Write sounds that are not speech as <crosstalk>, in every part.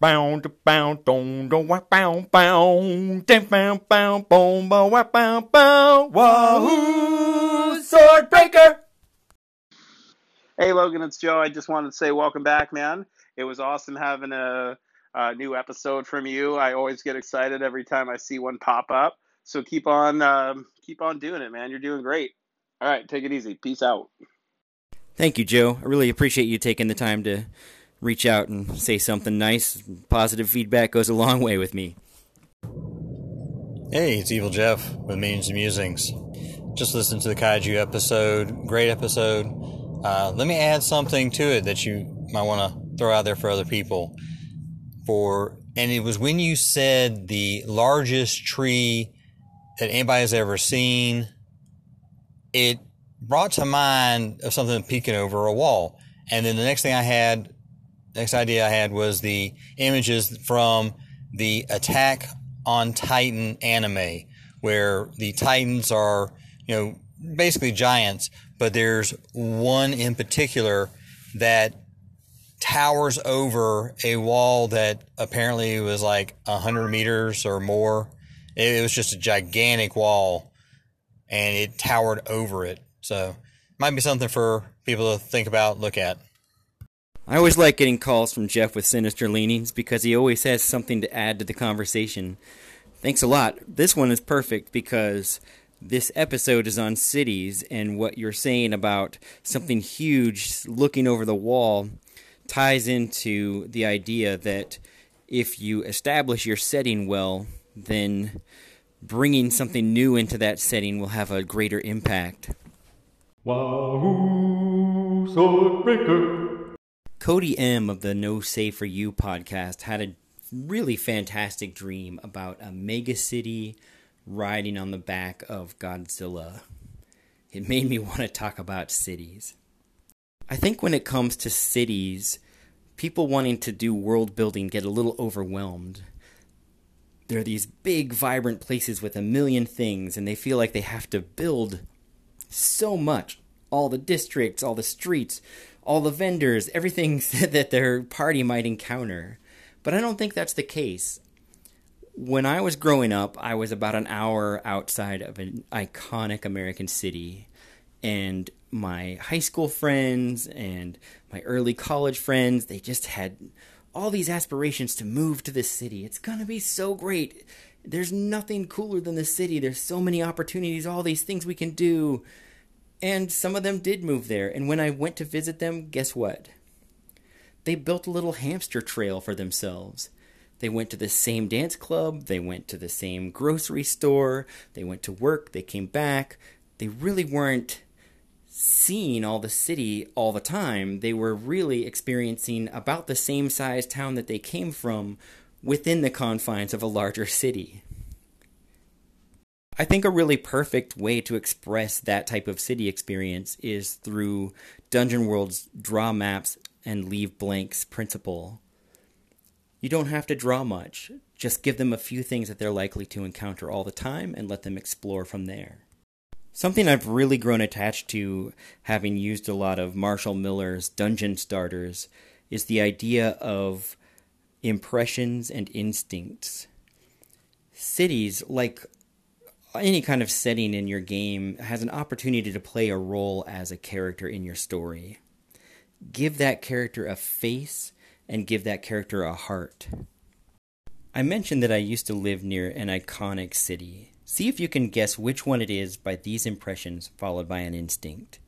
Bound to bound, don't don't whack bound bound, ding bound bound, boom boom whack bound bound, wahoo, sword breaker. Hey Logan, it's Joe. I just wanted to say welcome back, man. It was awesome having a, a new episode from you. I always get excited every time I see one pop up. So keep on, um, keep on doing it, man. You're doing great. All right, take it easy. Peace out. Thank you, Joe. I really appreciate you taking the time to reach out and say something nice. Positive feedback goes a long way with me. Hey, it's Evil Jeff with Meanings and Musings. Just listened to the Kaiju episode. Great episode. Uh, let me add something to it that you might want to throw out there for other people. For and it was when you said the largest tree that anybody has ever seen. It brought to mind of something peeking over a wall, and then the next thing I had next idea I had was the images from the Attack on Titan anime, where the Titans are, you know, basically giants, but there's one in particular that towers over a wall that apparently was like 100 meters or more. It was just a gigantic wall and it towered over it. So, might be something for people to think about, look at. I always like getting calls from Jeff with sinister leanings because he always has something to add to the conversation. Thanks a lot. This one is perfect because this episode is on cities, and what you're saying about something huge looking over the wall ties into the idea that if you establish your setting well, then bringing something new into that setting will have a greater impact. Wahoo, sword breaker. Cody M of the No Save for You podcast had a really fantastic dream about a mega city riding on the back of Godzilla. It made me <laughs> want to talk about cities. I think when it comes to cities, people wanting to do world building get a little overwhelmed. There are these big, vibrant places with a million things, and they feel like they have to build so much all the districts, all the streets, all the vendors, everything <laughs> that their party might encounter. But I don't think that's the case. When I was growing up, I was about an hour outside of an iconic American city, and my high school friends and my early college friends, they just had all these aspirations to move to this city. It's going to be so great. There's nothing cooler than the city. There's so many opportunities, all these things we can do. And some of them did move there. And when I went to visit them, guess what? They built a little hamster trail for themselves. They went to the same dance club, they went to the same grocery store, they went to work, they came back. They really weren't seeing all the city all the time. They were really experiencing about the same size town that they came from within the confines of a larger city. I think a really perfect way to express that type of city experience is through Dungeon World's draw maps and leave blanks principle. You don't have to draw much, just give them a few things that they're likely to encounter all the time and let them explore from there. Something I've really grown attached to, having used a lot of Marshall Miller's dungeon starters, is the idea of impressions and instincts. Cities, like any kind of setting in your game has an opportunity to play a role as a character in your story. Give that character a face and give that character a heart. I mentioned that I used to live near an iconic city. See if you can guess which one it is by these impressions followed by an instinct.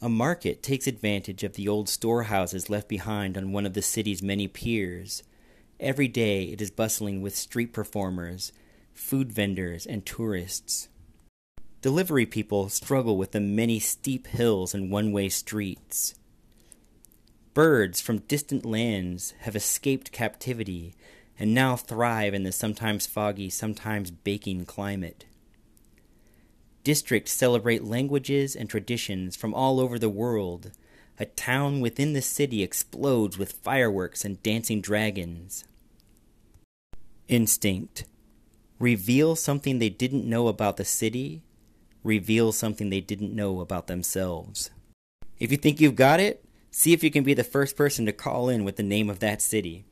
A market takes advantage of the old storehouses left behind on one of the city's many piers. Every day it is bustling with street performers food vendors, and tourists. Delivery people struggle with the many steep hills and one way streets. Birds from distant lands have escaped captivity and now thrive in the sometimes foggy, sometimes baking climate. Districts celebrate languages and traditions from all over the world. A town within the city explodes with fireworks and dancing dragons. Instinct reveal something they didn't know about the city, reveal something they didn't know about themselves. If you think you've got it, see if you can be the first person to call in with the name of that city.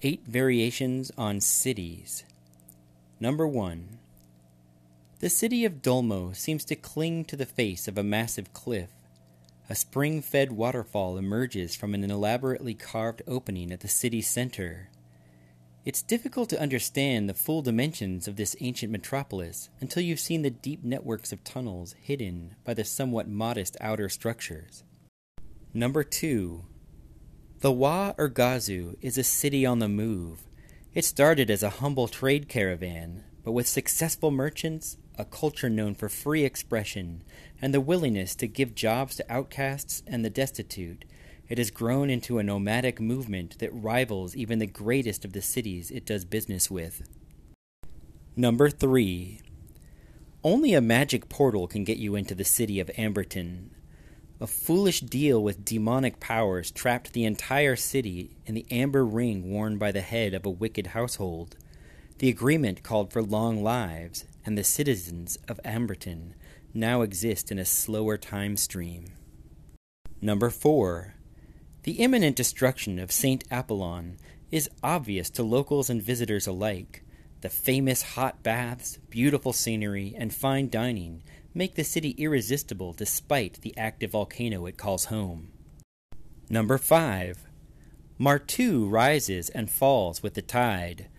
Eight variations on cities. Number one. The city of Dulmo seems to cling to the face of a massive cliff. A spring fed waterfall emerges from an elaborately carved opening at the city's center. It's difficult to understand the full dimensions of this ancient metropolis until you've seen the deep networks of tunnels hidden by the somewhat modest outer structures. Number 2. The Wa Urgazu is a city on the move. It started as a humble trade caravan, but with successful merchants, a culture known for free expression, and the willingness to give jobs to outcasts and the destitute, it has grown into a nomadic movement that rivals even the greatest of the cities it does business with. Number 3. Only a magic portal can get you into the city of Amberton. A foolish deal with demonic powers trapped the entire city in the amber ring worn by the head of a wicked household. The agreement called for long lives, and the citizens of Amberton now exist in a slower time stream. Number 4. The imminent destruction of St. Apollon is obvious to locals and visitors alike. The famous hot baths, beautiful scenery, and fine dining make the city irresistible despite the active volcano it calls home. Number 5. Martu rises and falls with the tide.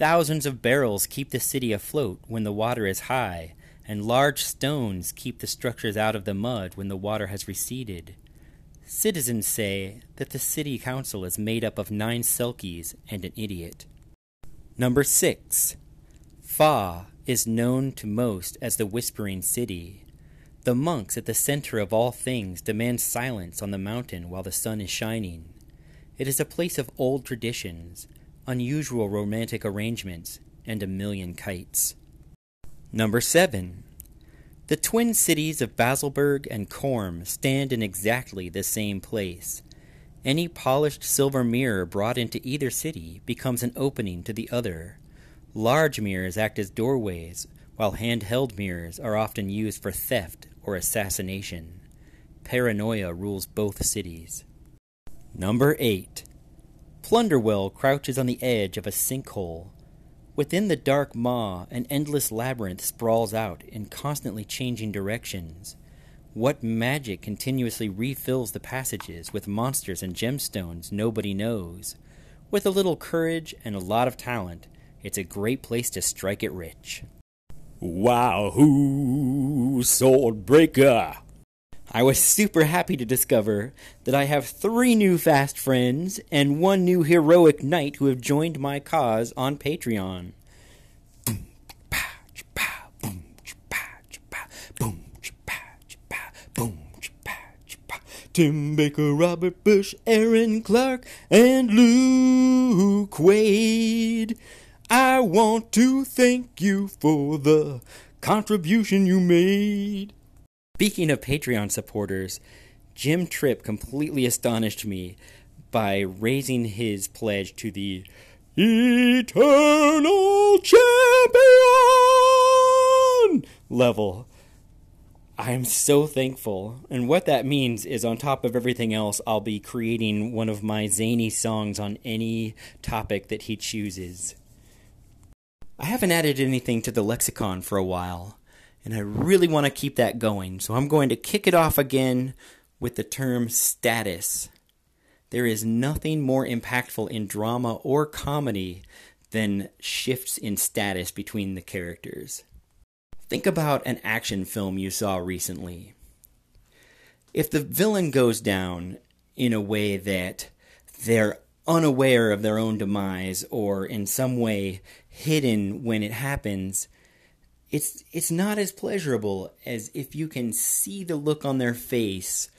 Thousands of barrels keep the city afloat when the water is high, and large stones keep the structures out of the mud when the water has receded. Citizens say that the city council is made up of nine selkies and an idiot. Number 6. Fa is known to most as the Whispering City. The monks at the center of all things demand silence on the mountain while the sun is shining. It is a place of old traditions, unusual romantic arrangements, and a million kites. Number 7. The twin cities of Baselberg and Korm stand in exactly the same place. Any polished silver mirror brought into either city becomes an opening to the other. Large mirrors act as doorways, while handheld mirrors are often used for theft or assassination. Paranoia rules both cities. Number 8. Plunderwell crouches on the edge of a sinkhole. Within the dark maw, an endless labyrinth sprawls out in constantly changing directions. What magic continuously refills the passages with monsters and gemstones nobody knows? With a little courage and a lot of talent, it's a great place to strike it rich. Wahoo! Swordbreaker! I was super happy to discover that I have three new fast friends and one new heroic knight who have joined my cause on Patreon. Tim Baker, Robert Bush, Aaron Clark, and Luke Wade. I want to thank you for the contribution you made. Speaking of Patreon supporters, Jim Tripp completely astonished me by raising his pledge to the Eternal Champion level. I'm so thankful. And what that means is, on top of everything else, I'll be creating one of my zany songs on any topic that he chooses. I haven't added anything to the lexicon for a while, and I really want to keep that going, so I'm going to kick it off again with the term status. There is nothing more impactful in drama or comedy than shifts in status between the characters. Think about an action film you saw recently. If the villain goes down in a way that they're unaware of their own demise or in some way hidden when it happens, it's it's not as pleasurable as if you can see the look on their face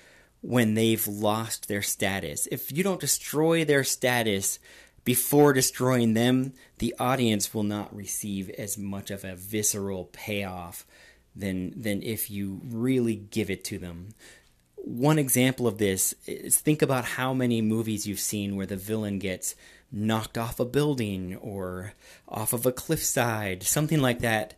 when they've lost their status. If you don't destroy their status before destroying them, the audience will not receive as much of a visceral payoff than than if you really give it to them. One example of this is think about how many movies you've seen where the villain gets knocked off a building or off of a cliffside, something like that.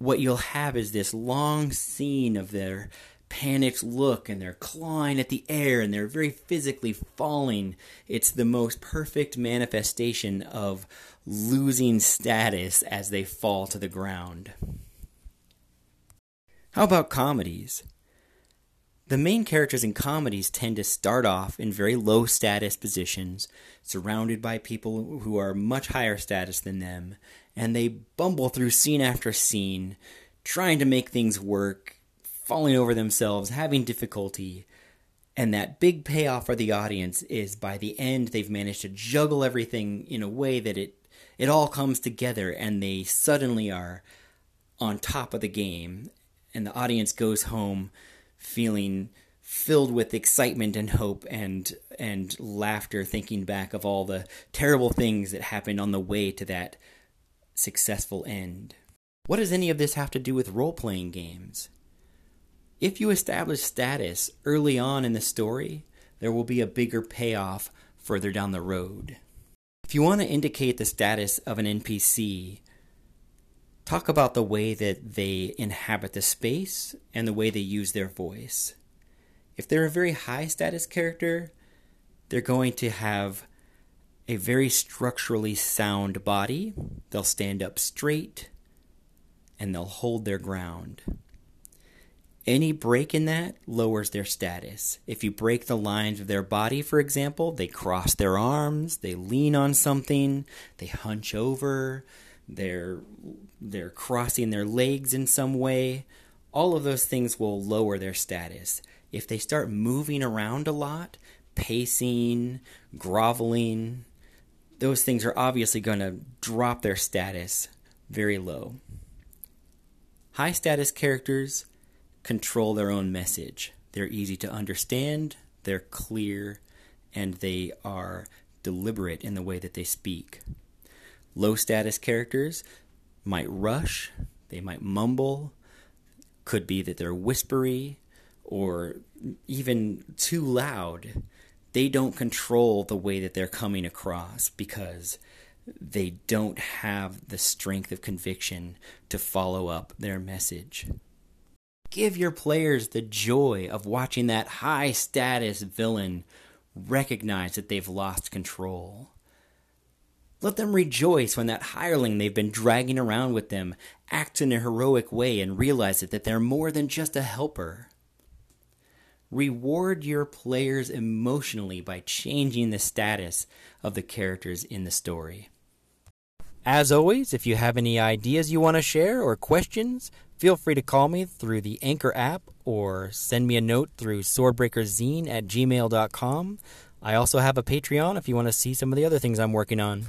What you'll have is this long scene of their panicked look and they're clawing at the air and they're very physically falling. It's the most perfect manifestation of losing status as they fall to the ground. How about comedies? The main characters in comedies tend to start off in very low status positions, surrounded by people who are much higher status than them, and they bumble through scene after scene, trying to make things work, falling over themselves, having difficulty. And that big payoff for the audience is by the end, they've managed to juggle everything in a way that it, it all comes together and they suddenly are on top of the game. And the audience goes home feeling filled with excitement and hope and and laughter thinking back of all the terrible things that happened on the way to that successful end. What does any of this have to do with role playing games? If you establish status early on in the story, there will be a bigger payoff further down the road. If you want to indicate the status of an NPC, talk about the way that they inhabit the space and the way they use their voice. If they're a very high status character, they're going to have a very structurally sound body. They'll stand up straight and they'll hold their ground. Any break in that lowers their status. If you break the lines of their body, for example, they cross their arms, they lean on something, they hunch over, they're they're crossing their legs in some way, all of those things will lower their status. If they start moving around a lot, pacing, groveling, those things are obviously going to drop their status very low. High status characters control their own message. They're easy to understand, they're clear, and they are deliberate in the way that they speak. Low status characters might rush, they might mumble, could be that they're whispery or even too loud. They don't control the way that they're coming across because they don't have the strength of conviction to follow up their message. Give your players the joy of watching that high status villain recognize that they've lost control. Let them rejoice when that hireling they've been dragging around with them acts in a heroic way and realize that they're more than just a helper. Reward your players emotionally by changing the status of the characters in the story. As always, if you have any ideas you want to share or questions, feel free to call me through the Anchor app or send me a note through swordbreakerzine at gmail.com. I also have a Patreon if you want to see some of the other things I'm working on.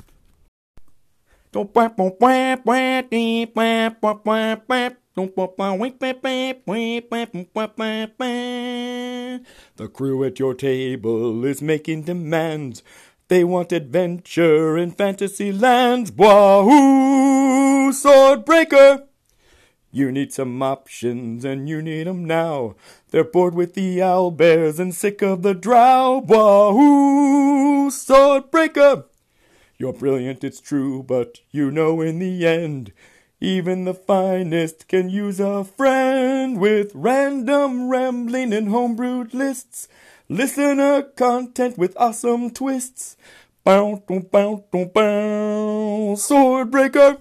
The crew at your table is making demands. They want adventure in fantasy lands. Wahoo! Swordbreaker! You need some options and you need 'em now. They're bored with the owlbears and sick of the drow. Wahoo! Swordbreaker! You're brilliant, it's true, but you know in the end, even the finest can use a friend with random rambling and homebrewed lists. Listener content with awesome twists. Bow, bow, bow, bow, Swordbreaker!